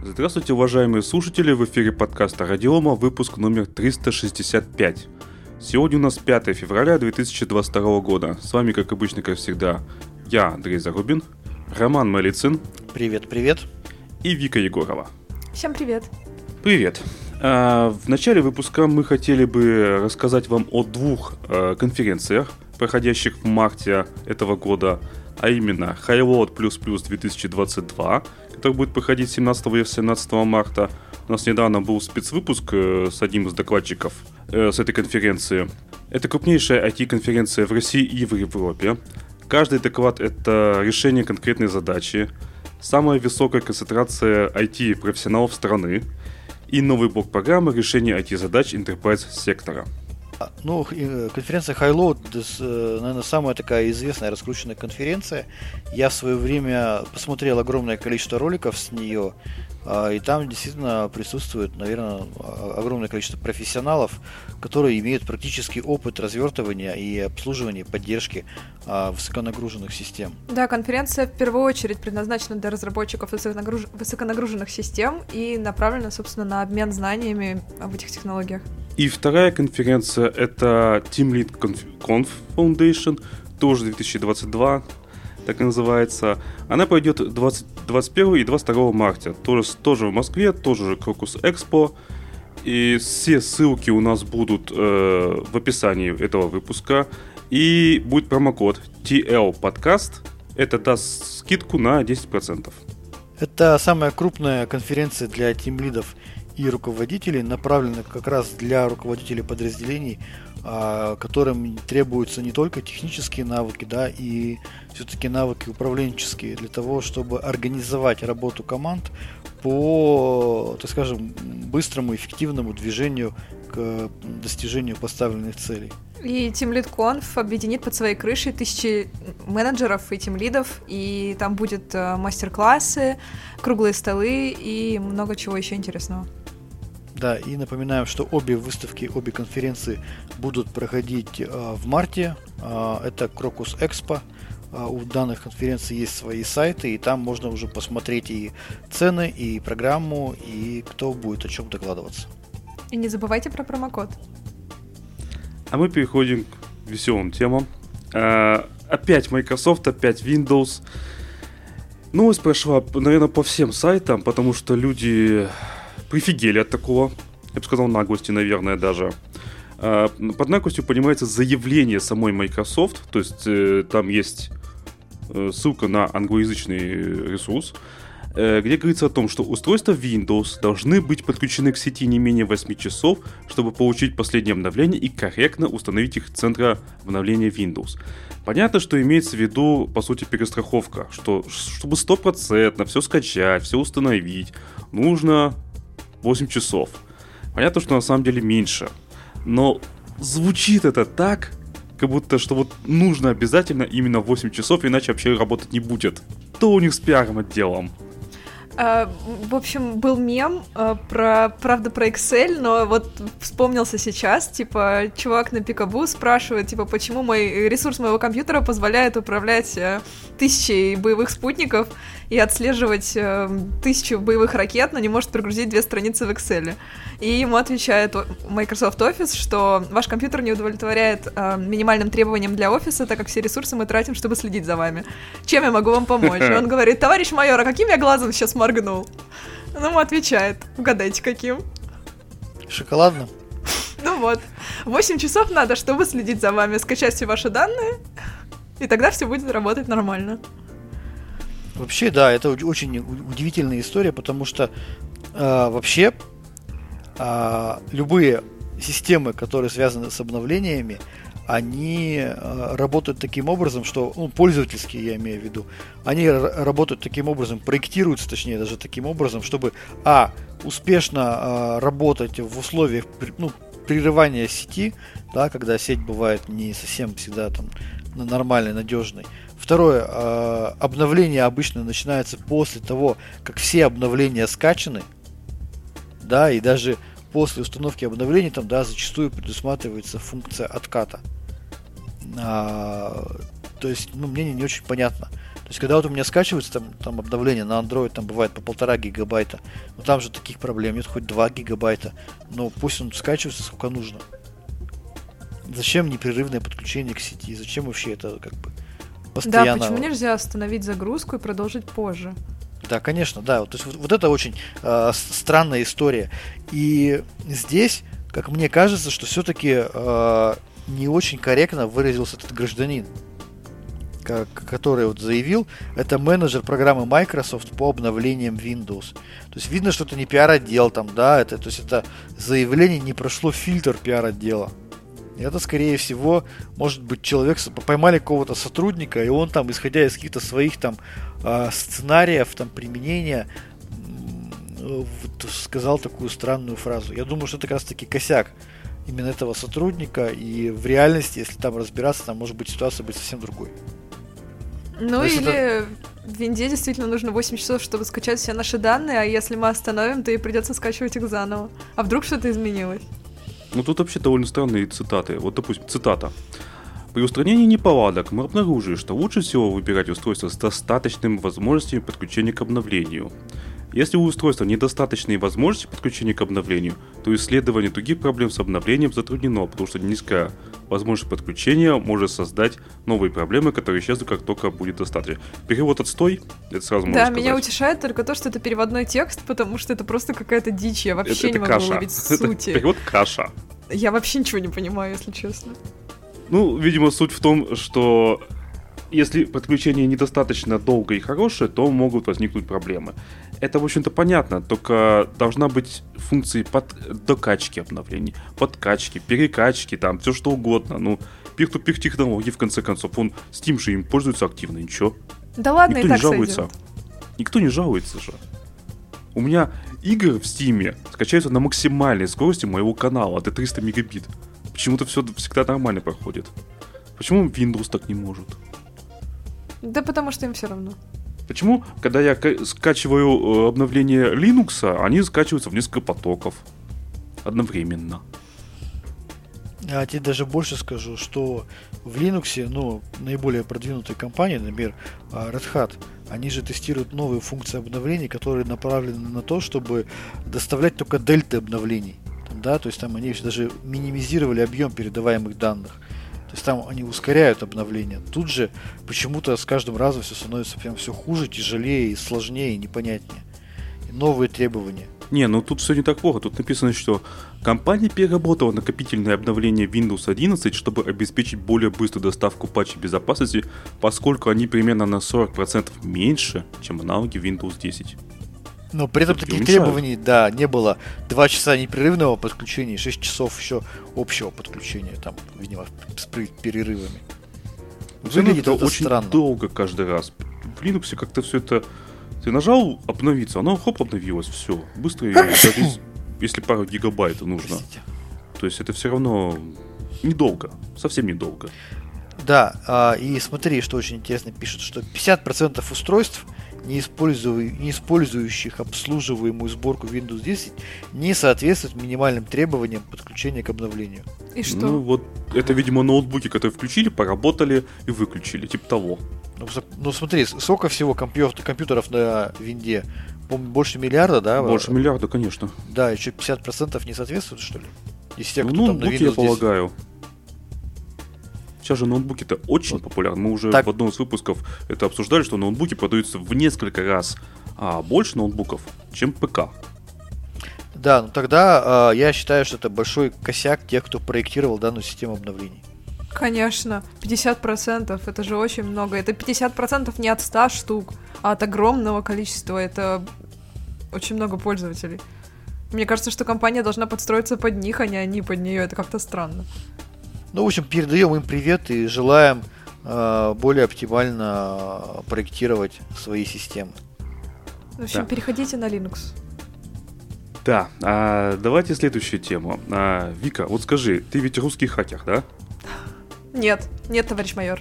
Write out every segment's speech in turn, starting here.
Здравствуйте, уважаемые слушатели, в эфире подкаста Радиома, выпуск номер 365. Сегодня у нас 5 февраля 2022 года. С вами, как обычно, как всегда, я, Андрей Зарубин, Роман Малицын. Привет, привет. И Вика Егорова. Всем привет. Привет. А, в начале выпуска мы хотели бы рассказать вам о двух а, конференциях, проходящих в марте этого года, а именно Highload++ 2022, который будет проходить 17 и 17 марта. У нас недавно был спецвыпуск э, с одним из докладчиков э, с этой конференции. Это крупнейшая IT-конференция в России и в Европе. Каждый доклад – это решение конкретной задачи, самая высокая концентрация IT-профессионалов страны и новый блок программы решения IT-задач Enterprise сектора – ну, э, конференция Highload, э, наверное, самая такая известная раскрученная конференция. Я в свое время посмотрел огромное количество роликов с нее, а, и там действительно присутствует, наверное, огромное количество профессионалов, которые имеют практический опыт развертывания и обслуживания, поддержки а, высоконагруженных систем. Да, конференция в первую очередь предназначена для разработчиков высоконагруженных систем и направлена, собственно, на обмен знаниями об этих технологиях. И вторая конференция это Team Lead Conf Foundation, тоже 2022, так и называется. Она пойдет 20, 21 и 22 марта, тоже, тоже в Москве, тоже Крокус Экспо. И все ссылки у нас будут э, в описании этого выпуска. И будет промокод TL Podcast. Это даст скидку на 10%. Это самая крупная конференция для тимлидов и руководителей, направленных как раз для руководителей подразделений, а, которым требуются не только технические навыки, да, и все-таки навыки управленческие для того, чтобы организовать работу команд по, так скажем, быстрому, эффективному движению к достижению поставленных целей. И Team Lead Conf объединит под своей крышей тысячи менеджеров и тимлидов, и там будет э, мастер-классы, круглые столы и много чего еще интересного. Да, и напоминаем, что обе выставки, обе конференции будут проходить э, в марте. Э, это Крокус Экспо. Э, у данных конференций есть свои сайты, и там можно уже посмотреть и цены, и программу, и кто будет о чем докладываться. И не забывайте про промокод. А мы переходим к веселым темам. Э, опять Microsoft, опять Windows. Новость прошла, наверное, по всем сайтам, потому что люди прифигели от такого, я бы сказал, наглости, наверное, даже. А, под наглостью понимается заявление самой Microsoft, то есть э, там есть э, ссылка на англоязычный ресурс, э, где говорится о том, что устройства Windows должны быть подключены к сети не менее 8 часов, чтобы получить последнее обновление и корректно установить их центра обновления Windows. Понятно, что имеется в виду, по сути, перестраховка, что чтобы стопроцентно все скачать, все установить, нужно 8 часов. Понятно, что на самом деле меньше. Но звучит это так, как будто, что вот нужно обязательно именно 8 часов, иначе вообще работать не будет. Что у них с пиаром отделом? Uh, в общем, был мем uh, про, правда, про Excel, но вот вспомнился сейчас, типа, чувак на Пикабу спрашивает, типа, почему мой ресурс моего компьютера позволяет управлять uh, тысячей боевых спутников, и отслеживать э, тысячу боевых ракет, но не может прогрузить две страницы в Excel. И ему отвечает Microsoft Office, что ваш компьютер не удовлетворяет э, минимальным требованиям для офиса, так как все ресурсы мы тратим, чтобы следить за вами. Чем я могу вам помочь? И он говорит, товарищ майор, а каким я глазом сейчас моргнул? Ну, ему отвечает, угадайте, каким? Шоколадным. Ну вот, 8 часов надо, чтобы следить за вами, скачать все ваши данные, и тогда все будет работать нормально. Вообще, да, это очень удивительная история, потому что э, вообще э, любые системы, которые связаны с обновлениями, они э, работают таким образом, что, ну, пользовательские я имею в виду, они работают таким образом, проектируются, точнее, даже таким образом, чтобы, а, успешно э, работать в условиях, ну, прерывания сети, да, когда сеть бывает не совсем всегда там нормальной, надежной, Второе, а, обновление обычно начинается после того, как все обновления скачаны, да, и даже после установки обновлений там, да, зачастую предусматривается функция отката. А, то есть, ну, мне не, не очень понятно. То есть, когда вот у меня скачивается там, там обновление на Android, там бывает по полтора гигабайта, но там же таких проблем нет, хоть 2 гигабайта, но пусть он скачивается сколько нужно. Зачем непрерывное подключение к сети? Зачем вообще это как бы постоянно? Да, почему нельзя остановить загрузку и продолжить позже? Да, конечно, да. То есть вот, вот это очень э, странная история. И здесь, как мне кажется, что все-таки э, не очень корректно выразился этот гражданин, как, который вот заявил, это менеджер программы Microsoft по обновлениям Windows. То есть видно, что это не пиар-отдел там, да, это, то есть это заявление не прошло фильтр пиар-отдела. Это, скорее всего, может быть, человек поймали какого-то сотрудника, и он там, исходя из каких-то своих там э, сценариев, там применения, вот, сказал такую странную фразу. Я думаю, что это как раз таки косяк именно этого сотрудника, и в реальности, если там разбираться, там может быть ситуация быть совсем другой. Ну или это... в Винде действительно нужно 8 часов, чтобы скачать все наши данные, а если мы остановим, то и придется скачивать их заново. А вдруг что-то изменилось? Ну тут вообще довольно странные цитаты. Вот, допустим, цитата. При устранении неполадок мы обнаружили, что лучше всего выбирать устройство с достаточными возможностями подключения к обновлению. Если у устройства недостаточные возможности подключения к обновлению, то исследование других проблем с обновлением затруднено, потому что низкая возможность подключения может создать новые проблемы, которые исчезнут, как только будет достаточно. Перевод отстой, это сразу можно Да, сказать. меня утешает только то, что это переводной текст, потому что это просто какая-то дичь, я вообще это, не это могу каша. уловить сути. Перевод каша. Я вообще ничего не понимаю, если честно. Ну, видимо, суть в том, что если подключение недостаточно долго и хорошее, то могут возникнуть проблемы. Это, в общем-то, понятно, только должна быть функции под докачки обновлений, подкачки, перекачки, там, все что угодно. Ну, пир-ту-пир технологии, в конце концов. Он, Steam же им пользуется активно, ничего. Да ладно, Никто и не так жалуется. сойдет. Никто не жалуется же. У меня игры в Steam скачаются на максимальной скорости моего канала, это 300 мегабит. Почему-то все всегда нормально проходит. Почему Windows так не может? Да потому что им все равно. Почему, когда я ка- скачиваю э, обновление Linux, они скачиваются в несколько потоков одновременно? А тебе даже больше скажу, что в Linux, ну, наиболее продвинутые компании, например, а, Red Hat, они же тестируют новые функции обновлений, которые направлены на то, чтобы доставлять только дельты обновлений. Да, то есть там они даже минимизировали объем передаваемых данных. То есть там они ускоряют обновление. Тут же почему-то с каждым разом все становится прям все хуже, тяжелее, и сложнее, и непонятнее. И новые требования. Не, ну тут все не так плохо. Тут написано, что компания переработала накопительное обновление Windows 11, чтобы обеспечить более быструю доставку патчей безопасности, поскольку они примерно на 40% меньше, чем аналоги Windows 10. Но при этом таких уменьшают. требований, да, не было. Два часа непрерывного подключения, 6 часов еще общего подключения, там, видимо, с пер- перерывами. Выглядит это это очень странно. долго каждый раз. В Linux как-то все это... Ты нажал обновиться, оно хоп, обновилось, все. Быстро, даже если- если пару гигабайт нужно. Простите. То есть это все равно недолго, совсем недолго. Да, а, и смотри, что очень интересно пишут, что 50% устройств, не, использую- не использующих обслуживаемую сборку Windows 10, не соответствуют минимальным требованиям подключения к обновлению. И что? Ну вот, это, видимо, ноутбуки, которые включили, поработали и выключили, типа того. Ну, ну, смотри, сколько всего компью- компьютеров на винде? По-моему, больше миллиарда, да? Больше миллиарда, конечно. Да, еще 50% не соответствует, что ли? Из тех, ну, кто там на ноутбуки, я Windows 10. полагаю. Сейчас же ноутбуки-то очень Вот. популярны. Мы уже Так. в одном из выпусков это обсуждали, что ноутбуки продаются в несколько раз а, больше ноутбуков, чем ПК. Да, ну тогда э, я считаю, что это большой косяк тех, кто проектировал данную систему обновлений. Конечно, 50% это же очень много. Это 50% не от 100 штук, а от огромного количества. Это очень много пользователей. Мне кажется, что компания должна подстроиться под них, а не они под нее. Это как-то странно. Ну, в общем, передаем им привет и желаем э, более оптимально проектировать свои системы. В общем, Да. переходите на Linux. Да, а, давайте следующую тему. А, Вика, вот скажи, ты ведь русский хакер, да? Нет, нет, товарищ майор.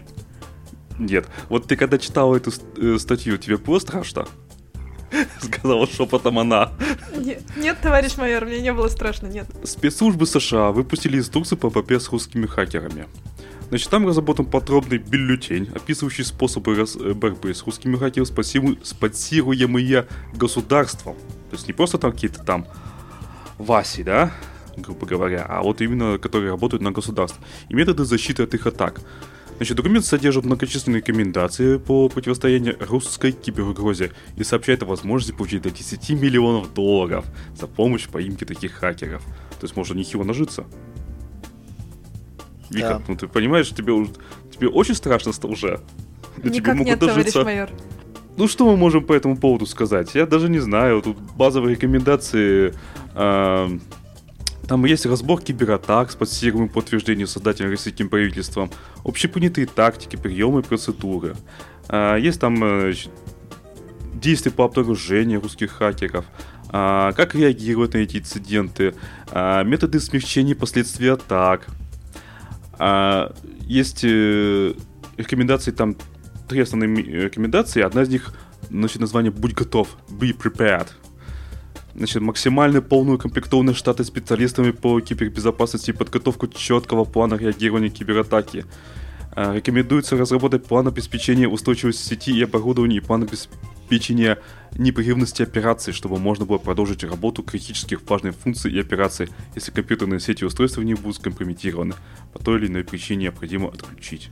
Нет. Вот ты когда читала эту ст- э, статью, тебе было страшно? Сказала шепотом она. Нет, нет, товарищ майор, мне не было страшно, нет. Спецслужбы США выпустили инструкцию по борьбе с русскими хакерами. Значит, там разработан подробный бюллетень, описывающий способы э, борьбы с русскими хакерами, спонсируемые государством. То есть не просто там какие-то там Васи, да, грубо говоря, а вот именно которые работают на государство. И методы защиты от их атак. Значит, документ содержит многочисленные рекомендации по противостоянию русской киберугрозе и сообщает о возможности получить до 10 миллионов долларов за помощь в поимке таких хакеров. То есть можно нехило нажиться. Вика, Да. ну ты понимаешь, тебе, уже- тебе очень страшно ст- уже. Никак могут нет, дожиться. майор. Ну что мы можем по этому поводу сказать? Я даже не знаю. Тут базовые рекомендации. а, там есть разбор кибератак, спонсируемый по утверждению создателем российским правительством, общепринятые тактики, приемы процедуры. А, есть там э, действия по обнаружению русских хакеров, а, как реагировать на эти инциденты, а, методы смягчения последствий атак. Есть э, рекомендации там три основные ми- рекомендации. Одна из них носит название «Будь готов», «Be prepared». Значит, максимально полную комплектованность штата специалистами по кибербезопасности и подготовку четкого плана реагирования кибератаки. А, Рекомендуется разработать план обеспечения устойчивости сети и оборудования и план обеспечения непрерывности операций, чтобы можно было продолжить работу критических важных функций и операций, если компьютерные сети и устройства не будут скомпрометированы. По той или иной причине необходимо отключить.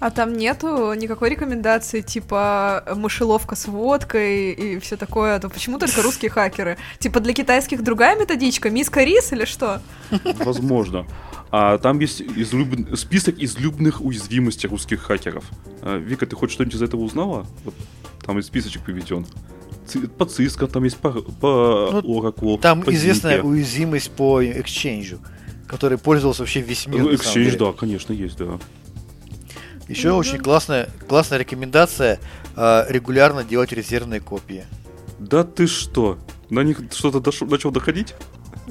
А там нету никакой рекомендации, типа мышеловка с водкой и все такое. То почему только русские хакеры? Типа для китайских другая методичка? Миска рис или что? Возможно. А там есть излюб- список излюбленных уязвимостей русских хакеров. А, Вика, ты хоть что-нибудь из этого узнала? Вот там и списочек приведен. По Cisco, там есть по, по Ну, Oracle. Там по известная уязвимость по Exchange, который пользовался вообще весь мир. Ну, Exchange, да, конечно, есть, да. Еще очень классная, классная рекомендация э, регулярно делать резервные копии. Да ты что? На них что-то дошло- начало доходить?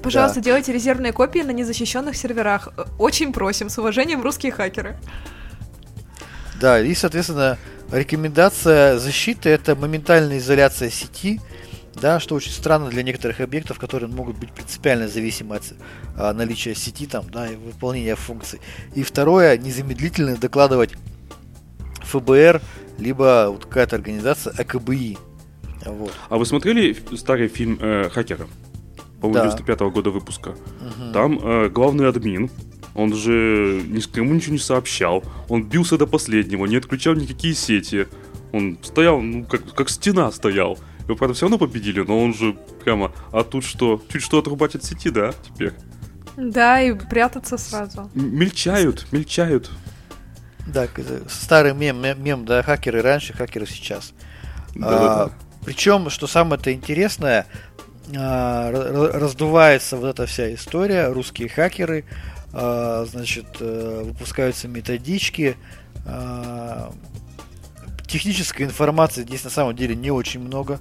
Пожалуйста, Да. делайте резервные копии на незащищенных серверах. Очень просим. С уважением, русские хакеры. Да, и, соответственно, рекомендация защиты это моментальная изоляция сети, да, что очень странно для некоторых объектов, которые могут быть принципиально зависимы от а, наличия сети там, да, и выполнения функций. И второе, незамедлительно докладывать ФБР, либо вот какая-то организация АКБИ. Вот. А вы смотрели старый фильм э, «Хакеры»? По-моему, Да. 95 года выпуска. Мгм. Там э, главный админ, он же никому ничего не сообщал. Он бился до последнего, не отключал никакие сети. Он стоял, ну, как, как стена стоял. Его, правда, все равно победили, но он же прямо... А тут что? Чуть что отрубать от сети, да, теперь? Да, и прятаться сразу. Мельчают, мельчают. Да, это старый мем, мем, мем, да, хакеры раньше, хакеры сейчас. Да-да-да. причем, что самое-то интересное, а, ра- ра- раздувается вот эта вся история, русские хакеры, а, значит, э, выпускаются методички, а, технической информации здесь на самом деле не очень много,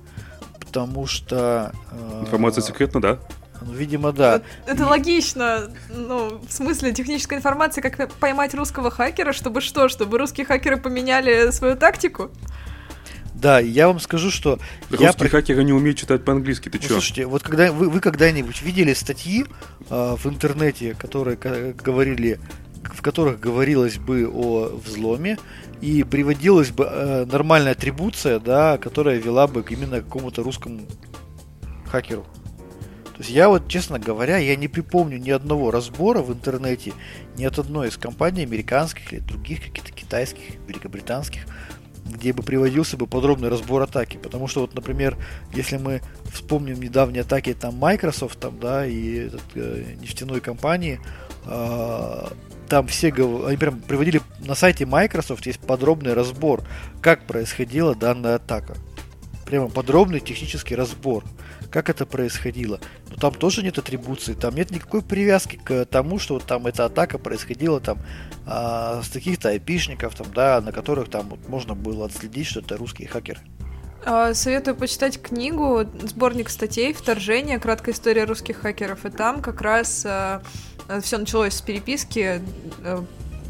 потому что... а, Информация секретна, да? ну, Видимо, да. Это логично. Ну, в смысле, техническая информация, как поймать русского хакера, чтобы что? Чтобы русские хакеры поменяли свою тактику? Да, я вам скажу, что... я Русские про- хакеры не умеют читать по-английски, ты Ну, чё? слушайте, вот когда вы, вы когда-нибудь видели статьи э, в интернете, которые говорили, в которых говорилось бы о взломе и приводилась бы э, нормальная атрибуция, да, которая вела бы к именно какому-то русскому хакеру. То есть я вот, честно говоря, я не припомню ни одного разбора в интернете, ни от одной из компаний американских или других, каких-то китайских, великобританских, где бы приводился бы подробный разбор атаки. Потому что вот, например, если мы вспомним недавние атаки там Microsoft, там, да, и этот, э, нефтяной компании, э, там все они прям приводили на сайте Microsoft есть подробный разбор, как происходила данная атака. Прямо подробный технический разбор, как это происходило. Но там тоже нет атрибуции, там нет никакой привязки к тому, что вот там эта атака происходила там а, с таких-то айпишников, там, да, на которых там вот можно было отследить, что это русские хакеры. А, Советую почитать книгу, сборник статей «Вторжение. Краткая история русских хакеров». И там как раз все началось с переписки э,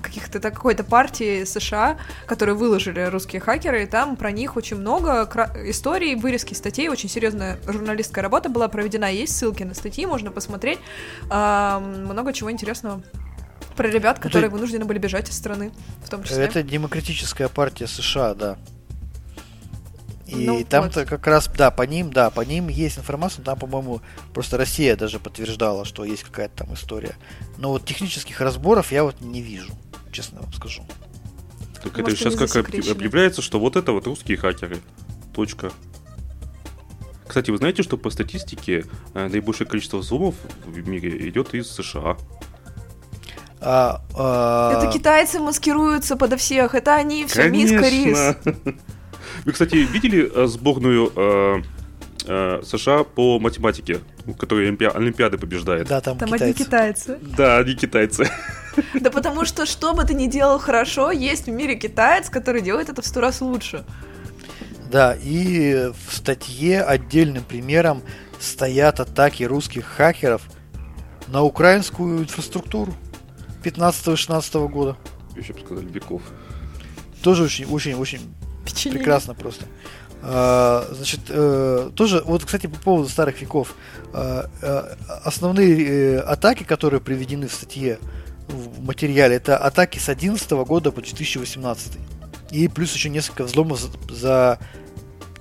каких-то какой-то партии США, которые выложили русские хакеры, и там про них очень много историй, вырезки статей, очень серьезная журналистская работа была проведена, есть ссылки на статьи, можно посмотреть, А, много чего интересного. Про ребят, которые Это- вынуждены были бежать из страны, в том числе. Это демократическая партия США, да. И Ну там-то вот. как раз, да, по ним, да, по ним есть информация, там, по-моему, просто Россия даже подтверждала, что есть какая-то там история. Но вот технических разборов я вот не вижу, честно вам скажу. Так это Может, сейчас они как объявляется, что вот это вот русские хакеры. Точка. Кстати, вы знаете, что по статистике э, наибольшее количество взломов в мире идет из США? А, а, Это китайцы маскируются подо всех, это они все миска рис. Вы, кстати, видели э, сборную э, э, США по математике, которая Олимпи- Олимпиады побеждает? Да, там, Там одни китайцы. китайцы. Да, они китайцы. Да потому что, что бы ты ни делал хорошо, есть в мире китаец, который делает это в сто раз лучше. Да, и в статье отдельным примером стоят атаки русских хакеров на украинскую инфраструктуру 15-16 года. Еще бы сказали, веков. Тоже очень, Печенье. прекрасно просто. А, Значит, э, тоже, вот, кстати, по поводу старых веков. А, э, Основные э, атаки, которые приведены в статье в материале, это атаки с 11 года по 2018. И плюс еще несколько взломов за, за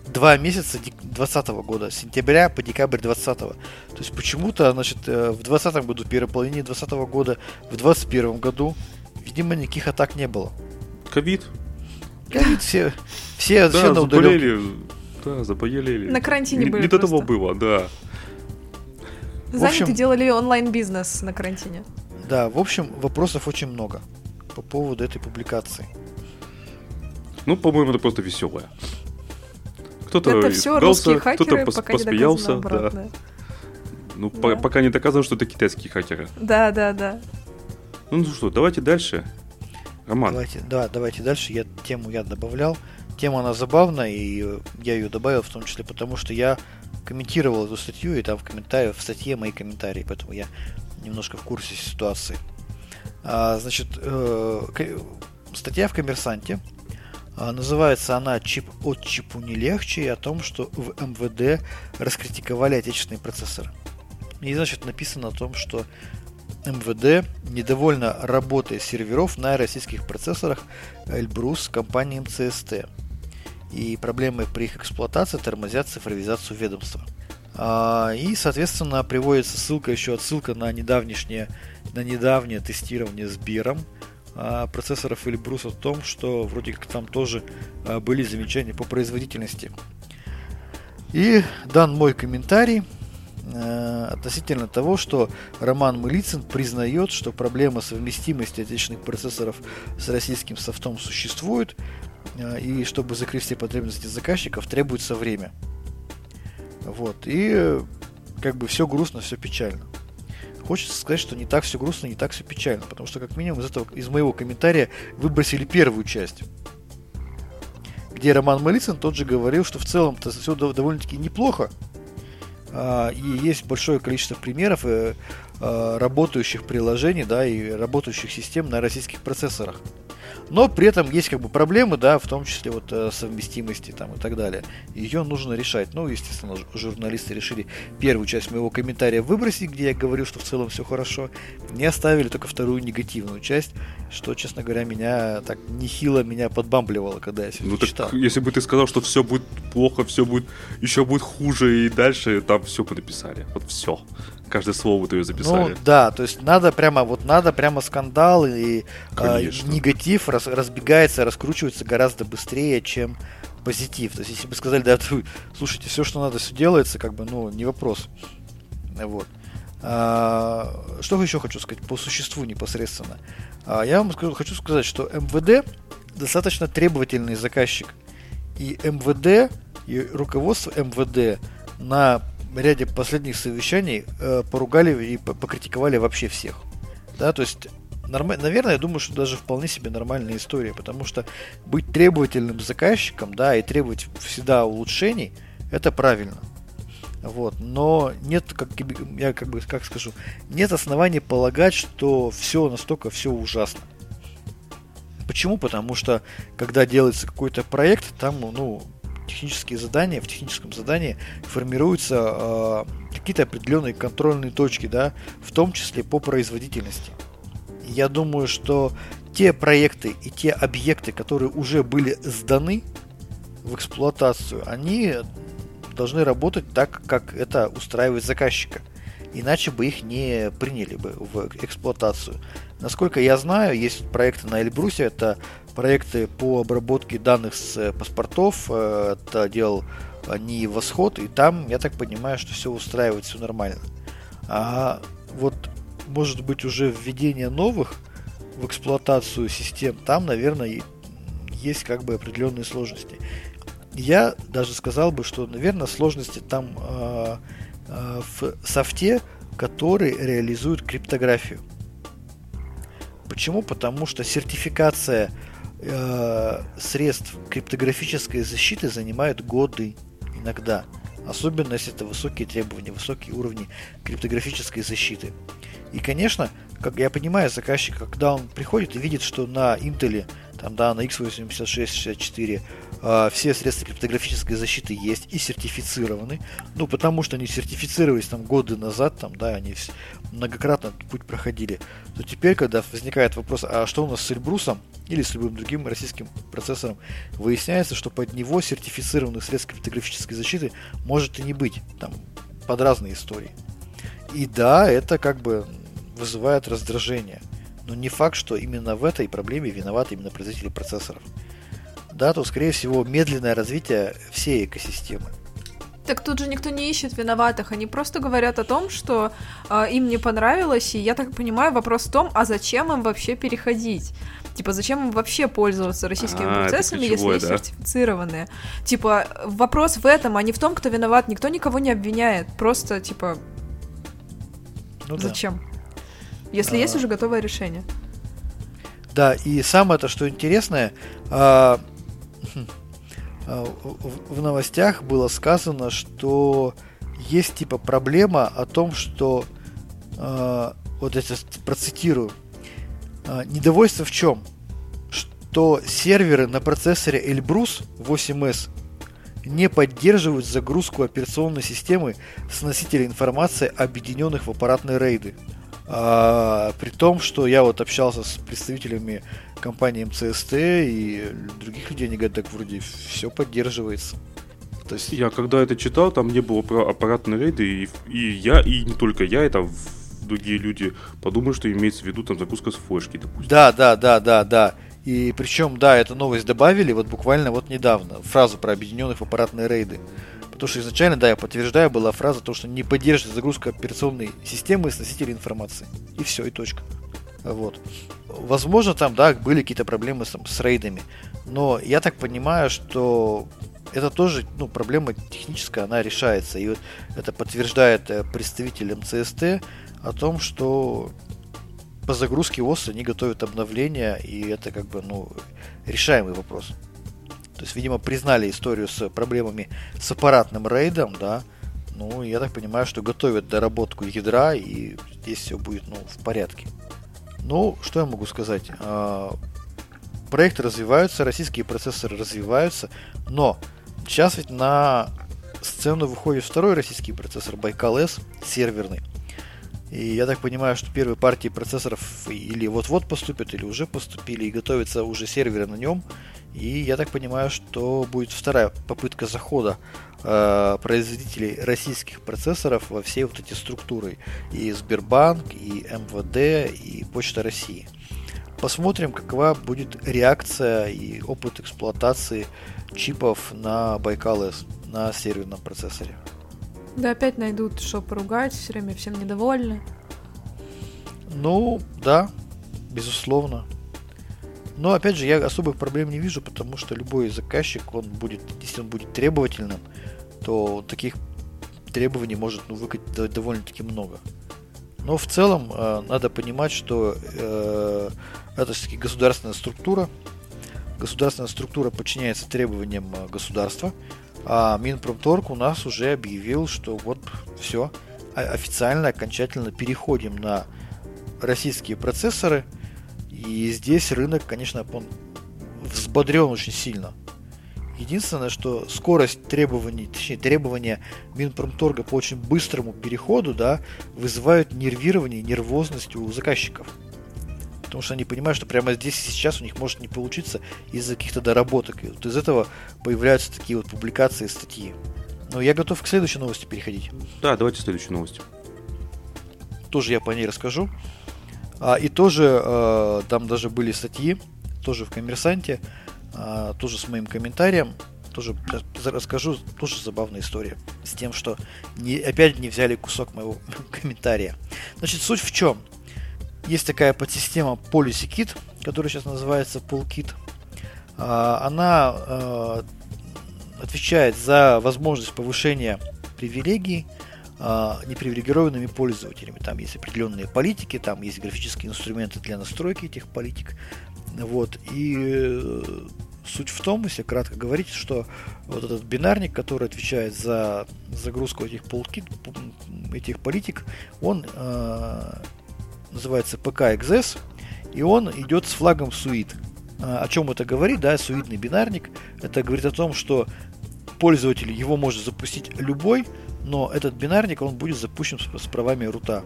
два месяца 2020 года, с сентября по декабрь 2020. То есть почему-то, значит, в 2020 году, в первой половине 2020 года, в 2021 году, видимо, никаких атак не было. Ковид. Все, все, все Да, на удаленке. заболели. Да, заболели. На карантине Не- были Не до того было, да. Заняты общем- делали онлайн-бизнес на карантине. Да, в общем, вопросов очень много по поводу этой публикации. Ну, по-моему, это просто веселое. Кто-то это все русские кто-то хакеры, пос- пока не посмеялся. доказано да. Ну, по- Да. пока не доказано, что это китайские хакеры. Да, да, да. Ну, ну что, давайте дальше. Роман, Давайте, да, давайте дальше. Я тему я добавлял. Тема она забавная, и я ее добавил в том числе потому, что я комментировал эту статью, и там в комментариях, в статье мои комментарии, поэтому я немножко в курсе ситуации. А, значит, э, статья в Коммерсанте. А, называется она «Чип от чипу не легче» и о том, что в МВД раскритиковали отечественные процессоры. И, значит, написано о том, что МВД недовольна работой серверов на российских процессорах Эльбрус компании МЦСТ. И проблемы при их эксплуатации тормозят цифровизацию ведомства. А, И, соответственно, приводится ссылка, еще отсылка на недавнешнее, на недавнее тестирование Сбером а, процессоров Эльбрус о том, что вроде как там тоже а, были замечания по производительности. И дан мой комментарий э, относительно того, что Роман Мылицын признает, что проблема совместимости отечественных процессоров с российским софтом существует, э, и чтобы закрыть все потребности заказчиков, требуется время. Вот. И э, как бы все грустно, все печально. Хочется сказать, что не так все грустно, не так все печально, потому что как минимум из этого, из моего комментария выбросили первую часть, где Роман Малицын тот же говорил, что в целом-то все довольно-таки неплохо, и есть большое количество примеров э, э, работающих приложений, да, и работающих систем на российских процессорах. Но при этом есть как бы проблемы, да, в том числе вот э, совместимости там и так далее. Ее нужно решать. Ну, естественно, журналисты решили первую часть моего комментария выбросить, где я говорю, что в целом все хорошо. Не оставили только вторую негативную часть, что, честно говоря, меня так нехило меня подбамбливало, когда я все ну так, читал. если бы ты сказал, что все будет плохо, все будет, еще будет хуже, и дальше там все бы написали. Вот все. Каждое слово твое записали. Ну да, то есть надо прямо, вот надо прямо скандал и а, Конечно. негатив раз- разбегается, раскручивается гораздо быстрее, чем позитив. То есть если бы сказали, да, вы, слушайте, все, что надо, все делается, как бы, ну, не вопрос. Вот. А, что еще хочу сказать по существу непосредственно? А, я вам скажу- хочу сказать, что МВД достаточно требовательный заказчик. И МВД, и руководство МВД на ряде последних совещаний э, поругали и по- покритиковали вообще всех. Да, то есть, норма- наверное, я думаю, что даже вполне себе нормальная история, потому что быть требовательным заказчиком, да, и требовать всегда улучшений, это правильно. Вот, но нет, как я как бы, как скажу, нет оснований полагать, что все настолько все ужасно. Почему? Потому что, когда делается какой-то проект, там, ну, технические задания, в техническом задании формируются э, какие-то определенные контрольные точки, да, в том числе по производительности. Я думаю, что те проекты и те объекты, которые уже были сданы в эксплуатацию, они должны работать так, как это устраивает заказчика. Иначе бы их не приняли бы в эксплуатацию. Насколько я знаю, есть проекты на Эльбрусе, это проекты по обработке данных с паспортов, э, это делал не Восход, и там, я так понимаю, что все устраивает, все нормально. А вот, может быть, уже введение новых в эксплуатацию систем, там, наверное, есть как бы определенные сложности. Я даже сказал бы, что, наверное, сложности там э, э, в софте, который реализует криптографию. Почему? Потому что сертификация э, средств криптографической защиты занимает годы иногда. Особенно если это высокие требования, высокие уровни криптографической защиты. И, конечно, как я понимаю, заказчик, когда он приходит и видит, что на Intel, там, да, на x86-64 э, все средства криптографической защиты есть и сертифицированы, ну, потому что они сертифицировались там годы назад, там, да, они многократно путь проходили, то теперь, когда возникает вопрос, а что у нас с Эльбрусом или с любым другим российским процессором, выясняется, что под него сертифицированных средств криптографической защиты может и не быть, там, под разные истории. И да, это как бы вызывает раздражение. Но не факт, что именно в этой проблеме виноваты именно производители процессоров. Да, то, скорее всего, медленное развитие всей экосистемы. Так тут же никто не ищет виноватых, они просто говорят о том, что э, им не понравилось, и я так понимаю, вопрос в том, а зачем им вообще переходить? Типа, зачем им вообще пользоваться российскими а, процессами, если есть да? сертифицированные? Типа, вопрос в этом, а не в том, кто виноват. Никто никого не обвиняет. Просто, типа, ну, зачем? Да если а... есть уже готовое решение. Да, и самое то, что интересное, а... а в новостях было сказано, что есть типа проблема о том, что а, вот я процитирую. А, недовольство в чем? Что серверы на процессоре Elbrus 8S не поддерживают загрузку операционной системы с носителя информации, объединенных в аппаратные рейды. А, при том, что я вот общался с представителями компании МЦСТ и других людей, они говорят, так вроде все поддерживается. То есть... Я когда это читал, там не было про аппаратные рейды, и, и я, и не только я, это другие люди подумают, что имеется в виду там загрузка с флешки, допустим. Да, да, да, да, да. И причем, да, эту новость добавили вот буквально вот недавно, фразу про объединенных в аппаратные рейды. Потому что изначально, да, я подтверждаю, была фраза, то, что не поддерживает загрузка операционной системы с носителей информации. И все, и точка. Вот. Возможно, там, да, были какие-то проблемы с, с рейдами. Но я так понимаю, что это тоже, ну, проблема техническая, она решается. И вот это подтверждает э, представитель МЦСТ о том, что по загрузке ОС они готовят обновления, и это как бы, ну, решаемый вопрос. То есть, видимо, признали историю с проблемами с аппаратным рейдом, да. Ну, я так понимаю, что готовят доработку ядра, и здесь все будет, ну, в порядке. Ну, что я могу сказать? А, проекты развиваются, российские процессоры развиваются, но сейчас ведь на сцену выходит второй российский процессор Байкал S, серверный. И я так понимаю, что первые партии процессоров или вот-вот поступят, или уже поступили, и готовятся уже серверы на нем. И я так понимаю, что будет вторая попытка захода э, производителей российских процессоров во все вот эти структуры. И Сбербанк, и МВД, и Почта России. Посмотрим, какова будет реакция и опыт эксплуатации чипов на Байкал S, на серверном процессоре. Да опять найдут, что поругать, все время всем недовольны. Ну, да, безусловно. Но опять же, я особых проблем не вижу, потому что любой заказчик, он будет, если он будет требовательным, то таких требований может ну, выкатить довольно-таки много. Но в целом э, надо понимать, что э, это все-таки государственная структура. Государственная структура подчиняется требованиям э, государства. А Минпромторг у нас уже объявил, что вот все, официально, окончательно переходим на российские процессоры – и здесь рынок, конечно, он взбодрен очень сильно. Единственное, что скорость требований, точнее требования Минпромторга по очень быстрому переходу, да, вызывают нервирование и нервозность у заказчиков. Потому что они понимают, что прямо здесь и сейчас у них может не получиться из-за каких-то доработок. И вот из этого появляются такие вот публикации, статьи. Но я готов к следующей новости переходить. Да, давайте следующую новость. Тоже я по ней расскажу. А, и тоже э, там даже были статьи, тоже в коммерсанте, э, тоже с моим комментарием тоже расскажу, тоже забавная история. С тем, что не, опять не взяли кусок моего комментария. Значит, суть в чем? Есть такая подсистема PolicyKit, которая сейчас называется PoolKit. А, она а, отвечает за возможность повышения привилегий а, непривилегированными пользователями. Там есть определенные политики, там есть графические инструменты для настройки этих политик. Вот. И э, Суть в том, если кратко говорить, что вот этот бинарник, который отвечает за загрузку этих, полки, этих политик, он э, называется PKXS, и он идет с флагом SUID. А, о чем это говорит? Да, суидный бинарник. Это говорит о том, что пользователь его может запустить любой, но этот бинарник он будет запущен с правами рута.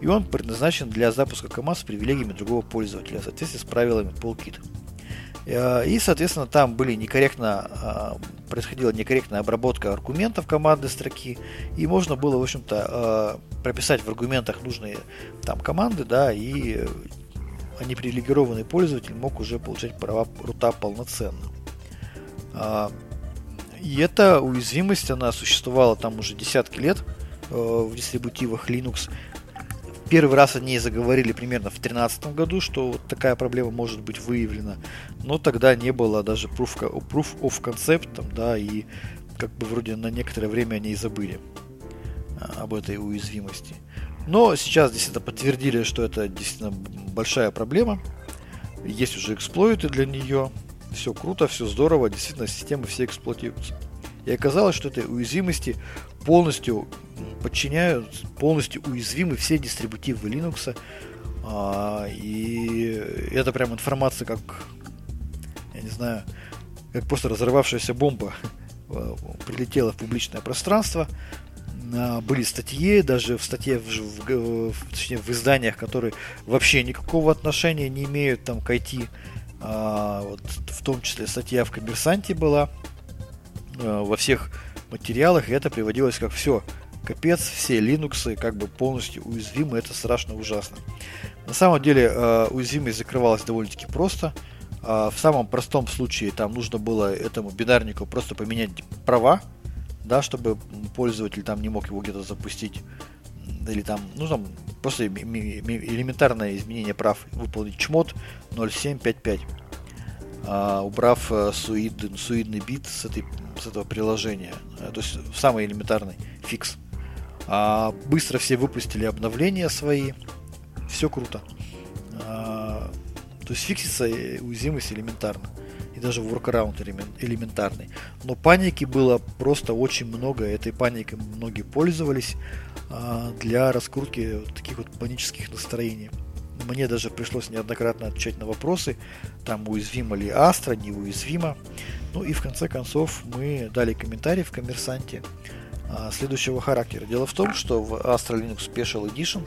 И он предназначен для запуска команд с привилегиями другого пользователя в соответствии с правилами PolKit. Э, и, соответственно, там были некорректно, а, происходила некорректная обработка аргументов командной строки, и можно было, в общем-то, а, прописать в аргументах нужные там команды, да, и непривилегированный пользователь мог уже получать права рута полноценно. И эта уязвимость, она существовала там уже десятки лет э, в дистрибутивах Linux. Первый раз о ней заговорили примерно в 2013 году, что вот такая проблема может быть выявлена. Но тогда не было даже proof, proof of concept, там, да, и как бы вроде на некоторое время они и забыли а, об этой уязвимости. Но сейчас действительно подтвердили, что это действительно большая проблема. Есть уже эксплойты для нее. Все круто, все здорово, действительно системы все эксплуатируются. И оказалось, что этой уязвимости полностью подчиняют, полностью уязвимы все дистрибутивы Linux. А, и это прям информация как, я не знаю, как просто разорвавшаяся бомба прилетела в публичное пространство. А, были статьи, даже в статье, в, в, в, точнее, в изданиях, которые вообще никакого отношения не имеют там к IT. А, вот, в том числе статья в Коммерсанте была а, во всех материалах, и это приводилось как все, капец, все Linux как бы полностью уязвимы, это страшно ужасно. На самом деле э, уязвимость закрывалась довольно-таки просто. Э, в самом простом случае там нужно было этому бинарнику просто поменять права, да, чтобы пользователь там не мог его где-то запустить. Или там нужно просто элементарное изменение прав выполнить чмот 0755 а, убрав э, суид, суидный бит с, этой, с этого приложения. Э, то есть самый элементарный фикс. А, быстро все выпустили обновления свои. Все круто. А, то есть фиксится уязвимость элементарно. И даже workaround элементарный. Но паники было просто очень много. Этой паникой многие пользовались а, для раскрутки таких вот панических настроений. Мне даже пришлось неоднократно отвечать на вопросы, там уязвима ли Astra, неуязвима. Ну и в конце концов мы дали комментарий в коммерсанте а, следующего характера. Дело в том, что в Astra Linux Special Edition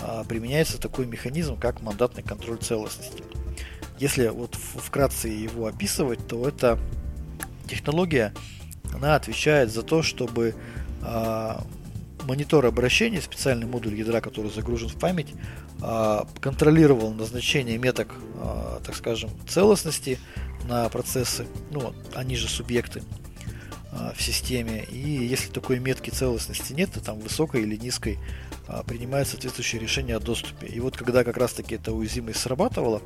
а, применяется такой механизм, как мандатный контроль целостности. Если вот вкратце его описывать, то эта технология, она отвечает за то, чтобы а, монитор обращения, специальный модуль ядра, который загружен в память, контролировал назначение меток, а, так скажем, целостности на процессы, ну, они же субъекты а, в системе. И если такой метки целостности нет, то там высокой или низкой принимает соответствующее решение о доступе. И вот когда как раз таки эта уязвимость срабатывала,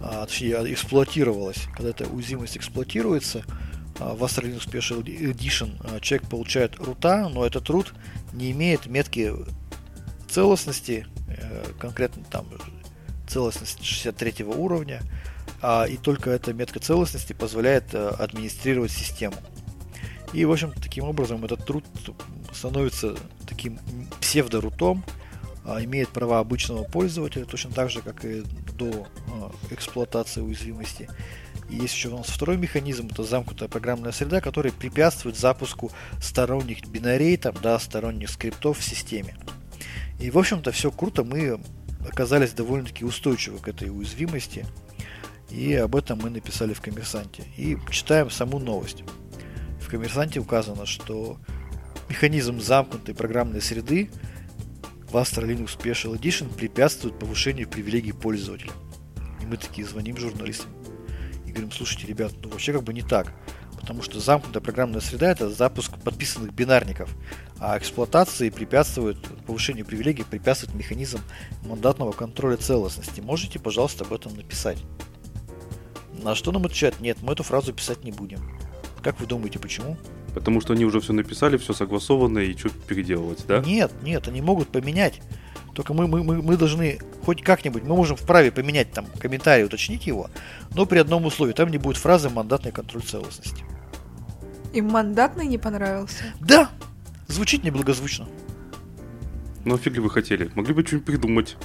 точнее эксплуатировалась, когда эта уязвимость эксплуатируется, в Astra Linux Special Edition человек получает рута, но этот рут не имеет метки целостности, конкретно там целостность 63 уровня, а, и только эта метка целостности позволяет э, администрировать систему. И, в общем, таким образом этот труд становится таким псевдорутом, а, имеет права обычного пользователя, точно так же, как и до а, эксплуатации уязвимости. И есть еще у нас второй механизм, это замкнутая программная среда, который препятствует запуску сторонних бинарей, там, да, сторонних скриптов в системе. И, в общем-то, все круто, мы оказались довольно-таки устойчивы к этой уязвимости. И об этом мы написали в коммерсанте. И читаем саму новость. В коммерсанте указано, что механизм замкнутой программной среды в Astra Linux Special Edition препятствует повышению привилегий пользователя. И мы такие звоним журналистам и говорим, слушайте, ребят, ну вообще как бы не так. Потому что замкнутая программная среда это запуск подписанных бинарников, а эксплуатации препятствует повышению привилегий, препятствует механизм мандатного контроля целостности. Можете, пожалуйста, об этом написать. На что нам отвечают? Нет, мы эту фразу писать не будем. Как вы думаете, почему? Потому что они уже все написали, все согласовано, и что переделывать, да? Нет, нет, они могут поменять. Только мы, мы, мы, мы должны хоть как-нибудь, мы можем вправе поменять там комментарий, уточнить его, но при одном условии, там не будет фразы «мандатный контроль целостности». Им мандатный не понравился? Да! Звучит неблагозвучно. Ну а фиг ли вы хотели? Могли бы что-нибудь придумать.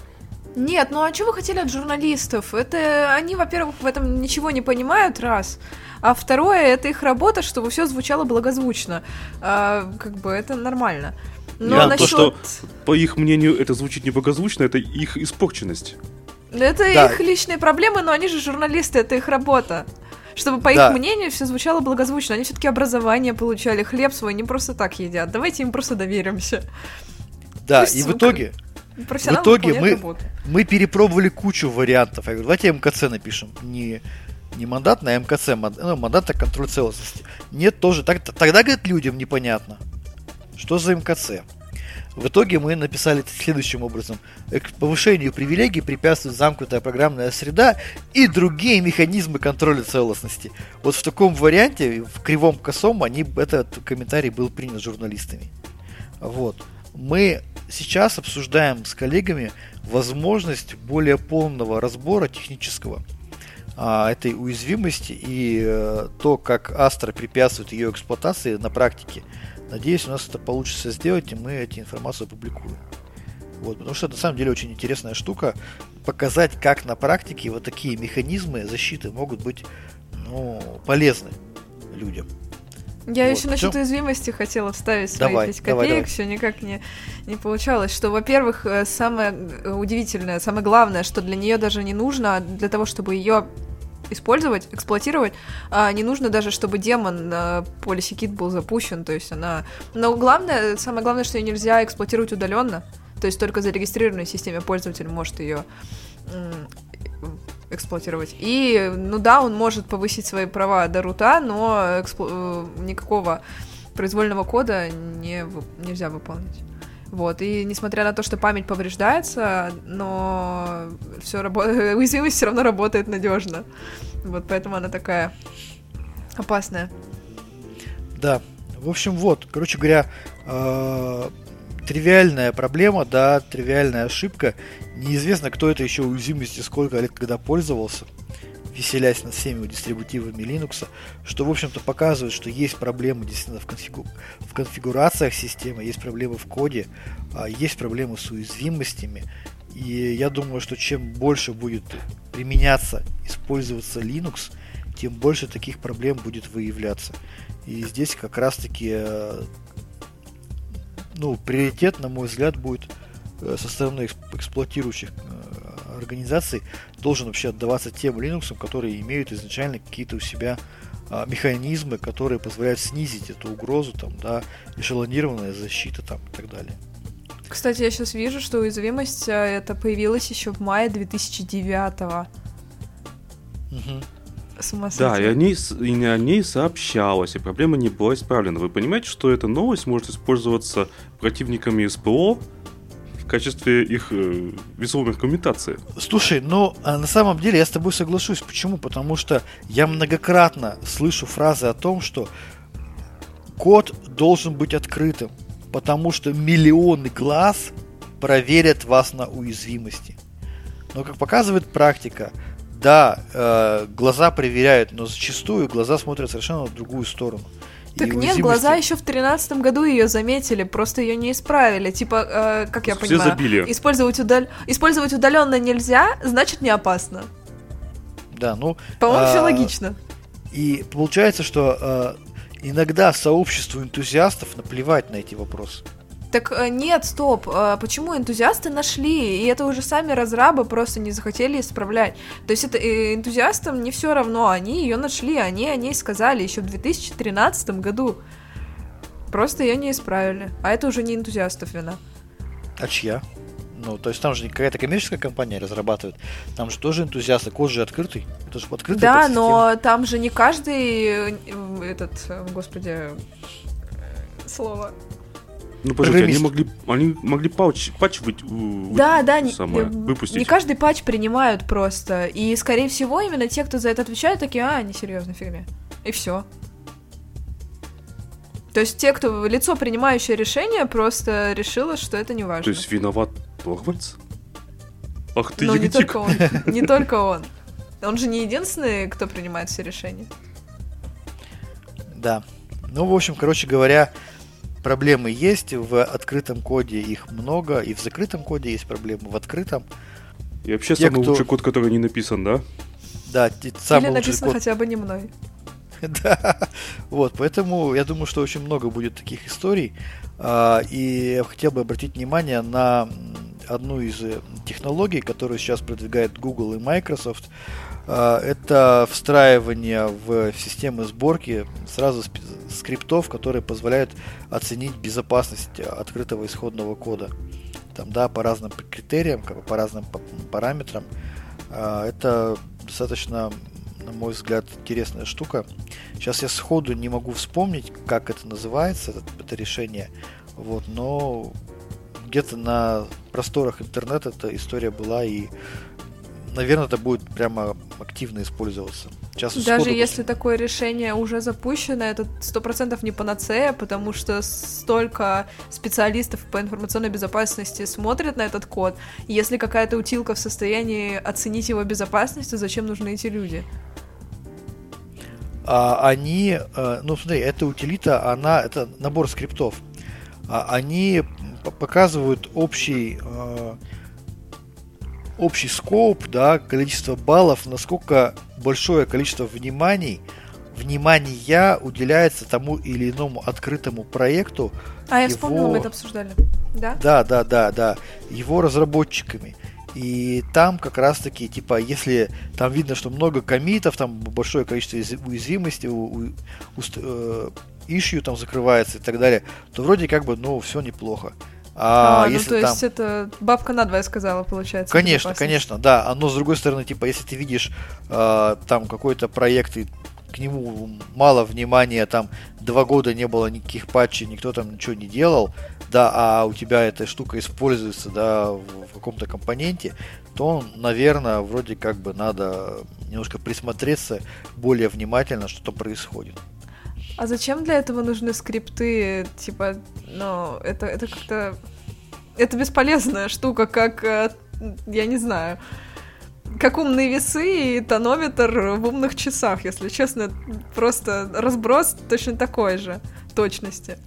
Нет, ну а что вы хотели от журналистов? Это они, во-первых, в этом ничего не понимают, раз. А второе, это их работа, чтобы все звучало благозвучно. А, как бы это нормально. Но Я, насчет... То, что, по их мнению, это звучит неблагозвучно, это их испорченность. Это Да. их личные проблемы, но они же журналисты, это их работа. Чтобы, по Да. их мнению, все звучало благозвучно. Они все-таки образование получали, хлеб свой не просто так едят. Давайте им просто доверимся. Да, Пусть, и в итоге В итоге мы- работу. мы перепробовали кучу вариантов. Я говорю, давайте МКЦ напишем. Не, не мандатный, а МКЦ, ну, мандат на контроль целостности. Нет, тоже. Так, тогда, говорит, людям непонятно. Что за МКЦ? В итоге мы написали следующим образом. Э, К повышению привилегий препятствует замкнутая программная среда и другие механизмы контроля целостности. Вот в таком варианте, в кривом косом, они, этот комментарий был принят журналистами. Вот. Мы сейчас обсуждаем с коллегами возможность более полного разбора технического а, этой уязвимости и э, то, как Astra препятствует ее эксплуатации на практике. Надеюсь, у нас это получится сделать, и мы эти информацию опубликуем. Вот, потому что это на самом деле очень интересная штука показать, как на практике вот такие механизмы защиты могут быть ну, полезны людям. Я Вот, еще насчет всё. уязвимости хотела вставить свои Давай, 5 давай, копеек, давай. все никак не, не получалось. Что, во-первых, э, самое удивительное, самое главное, что для нее даже не нужно, для того, чтобы ее использовать, эксплуатировать, а, не нужно даже, чтобы демон полисе Kit был запущен, то есть она... Но главное, самое главное, что ее нельзя эксплуатировать удаленно, то есть только зарегистрированной системе пользователь может ее эксплуатировать. И, ну да, он может повысить свои права до рута, но эксплу- э, никакого произвольного кода не, нельзя выполнить. Вот, и несмотря на то, что память повреждается, но все рабо- уязвимость все равно работает надежно. Вот поэтому она такая опасная. Да. В общем, вот, короче говоря, э, тривиальная проблема, да, тривиальная ошибка. Неизвестно, кто это еще уязвимости сколько лет когда пользовался, веселясь над всеми дистрибутивами Linux, что, в общем-то, показывает, что есть проблемы действительно в, конфигу- в конфигурациях системы, есть проблемы в коде, а, есть проблемы с уязвимостями. И я думаю, что чем больше будет применяться, использоваться Linux, тем больше таких проблем будет выявляться. И здесь как раз-таки э, ну, приоритет, на мой взгляд, будет э, со стороны эксп- эксплуатирующих э, организаций должен вообще отдаваться тем Linux, которые имеют изначально какие-то у себя а, механизмы, которые позволяют снизить эту угрозу, там, да, эшелонированная защита там, и так далее. Кстати, я сейчас вижу, что уязвимость э, это появилась еще в мае 2009 Мгм. С ума Да, и о, ней, и о ней сообщалось, и проблема не была исправлена. Вы понимаете, что эта новость может использоваться противниками СПО в качестве их э, весомой аргументации? Слушай, ну а на самом деле я с тобой соглашусь. Почему? Потому что я многократно слышу фразы о том, что код должен быть открытым, потому что миллионы глаз проверят вас на уязвимости. Но как показывает практика, да, э, глаза проверяют, но зачастую глаза смотрят совершенно в другую сторону. И Так нет, уязвимости- глаза еще в тринадцатом году ее заметили, просто ее не исправили. Типа, э, как я Все понимаю, забили. использовать, удаль... использовать удаленно нельзя, значит не опасно. Да, ну По-моему, все А, логично. И получается, что э, иногда сообществу энтузиастов наплевать на эти вопросы. Так э, нет, стоп. А почему энтузиасты нашли? И это уже сами разрабы просто не захотели исправлять. То есть это э, энтузиастам не все равно. Они ее нашли, они о ней сказали еще в 2013 году. Просто ее не исправили. А это уже не энтузиастов вина. А чья? Ну, то есть там же какая-то коммерческая компания разрабатывает. Там же тоже энтузиасты, код же открытый. Это же открытый. Да, но там же не каждый этот, господи, слово. Ну, подождите, они могли, они могли патч, патч вы, да, да, самое, не, выпустить. Не каждый патч принимают просто. И, скорее всего, именно те, кто за это отвечают, такие, а, несерьезно, фигня. И все. То есть те, кто лицо, принимающее решение, просто решило, что это не важно. То есть виноват Торвальдс? Ах ты, Но не только он. Не только он. Он же не единственный, кто принимает все решения. Да. Ну, в общем, короче говоря, проблемы есть. В открытом коде их много, и в закрытом коде есть проблемы. В открытом. И вообще Те, самый кто... лучший код, который не написан, да? Да, самый Или написано код... хотя бы не мной. да. Вот, поэтому я думаю, что очень много будет таких историй. А, и я хотел бы обратить внимание на одну из э, технологий, которую сейчас продвигает Google и Microsoft. А, это встраивание в системы сборки сразу скриптов, которые позволяют оценить безопасность открытого исходного кода. Там, да, по разным критериям, по разным параметрам. А, это достаточно на мой взгляд, интересная штука. Сейчас я сходу не могу вспомнить, как это называется, это, это решение. Вот, но где-то на просторах интернета эта история была, и, наверное, это будет прямо активно использоваться. Сейчас Даже если после... такое решение уже запущено, это сто процентов не панацея, потому что столько специалистов по информационной безопасности смотрят на этот код. Если какая-то утилка в состоянии оценить его безопасность, то зачем нужны эти люди? а, они, а, ну смотри, эта утилита, она, это набор скриптов, а, они показывают общий, а, общий скоп, да, количество баллов, насколько большое количество вниманий, внимания уделяется тому или иному открытому проекту. А, я его... вспомнила, мы это обсуждали. Да? Да, да, да, да. Его разработчиками. И там как раз таки, типа, если там видно, что много комитов, там большое количество уязвимости, у, у, у, э, issue там закрывается и так далее, то вроде как бы, ну, все неплохо. А, а ну, если ну то там... есть это бабка надвое сказала, получается. Конечно, конечно, да. Но с другой стороны, типа, если ты видишь э, там какой-то проект и к нему мало внимания, там два года не было никаких патчей, никто там ничего не делал, да, а у тебя эта штука используется, да, в, в каком-то компоненте, то, наверное, вроде как бы надо немножко присмотреться более внимательно, что-то происходит. А зачем для этого нужны скрипты? Типа, ну, это, это как-то... Это бесполезная штука, как, э, я не знаю, как умные весы и тонометр в умных часах, если честно. Просто разброс точно такой же точности.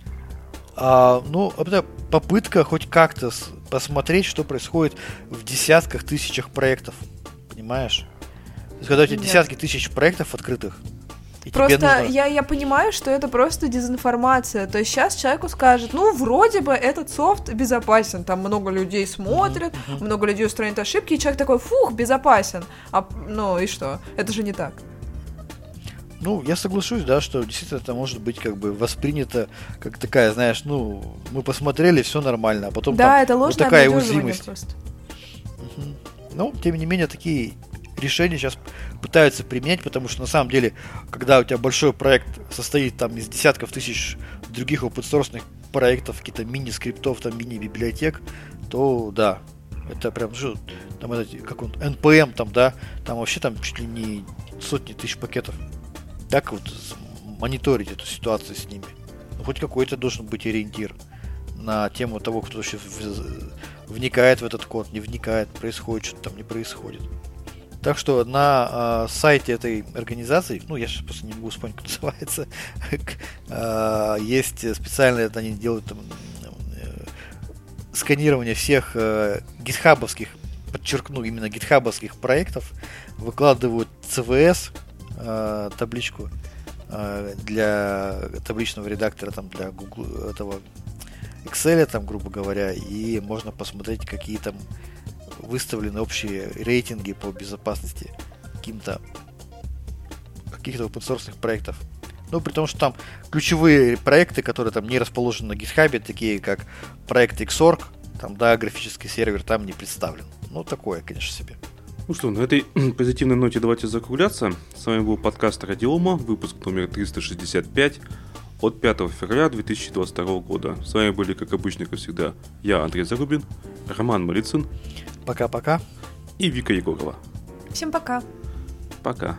А, ну, это попытка хоть как-то посмотреть, что происходит в десятках тысячах проектов. Понимаешь? То есть, когда у тебя Нет. десятки тысяч проектов открытых, и просто нужно... я, я понимаю, что это просто дезинформация. То есть сейчас человеку скажут, ну, вроде бы этот софт безопасен. Там много людей смотрят, mm-hmm. много людей устраняют ошибки, и человек такой, фух, безопасен. А, ну и что? Это же не так. Ну, я соглашусь, да, что действительно это может быть как бы воспринято как такая, знаешь, ну, мы посмотрели, все нормально, а потом да, там это вот такая уязвимость. Угу. Ну, тем не менее, такие решения сейчас пытаются применять, потому что на самом деле, когда у тебя большой проект состоит там из десятков тысяч других open проектов, какие-то мини-скриптов, там мини-библиотек, то да, это прям, что, там это, как он, NPM там, да, там вообще там чуть ли не сотни тысяч пакетов. Так вот мониторить эту ситуацию с ними. Ну, хоть какой-то должен быть ориентир на тему того, кто вообще вникает в этот код, не вникает, происходит что-то там не происходит. Так что на э, сайте этой организации, ну я сейчас просто не могу вспомнить, как называется, э, есть специальные, они делают там э, сканирование всех э, гитхабовских, подчеркну, именно гитхабовских проектов, выкладывают CVS э, табличку э, для табличного редактора, там для Google этого Excel, там, грубо говоря, и можно посмотреть, какие там выставлены общие рейтинги по безопасности каким-то каких-то open source проектов. Ну, при том, что там ключевые проекты, которые там не расположены на GitHub, такие как проект Xorg, там, да, графический сервер там не представлен. Ну, такое, конечно, себе. Ну что, на этой позитивной ноте давайте закругляться. С вами был подкаст Радиома, выпуск номер 365 от 5 февраля 2022 года. С вами были, как обычно, как всегда, я, Андрей Зарубин, Роман Малицын. Пока-пока. И Вика Егорова. Всем пока. Пока.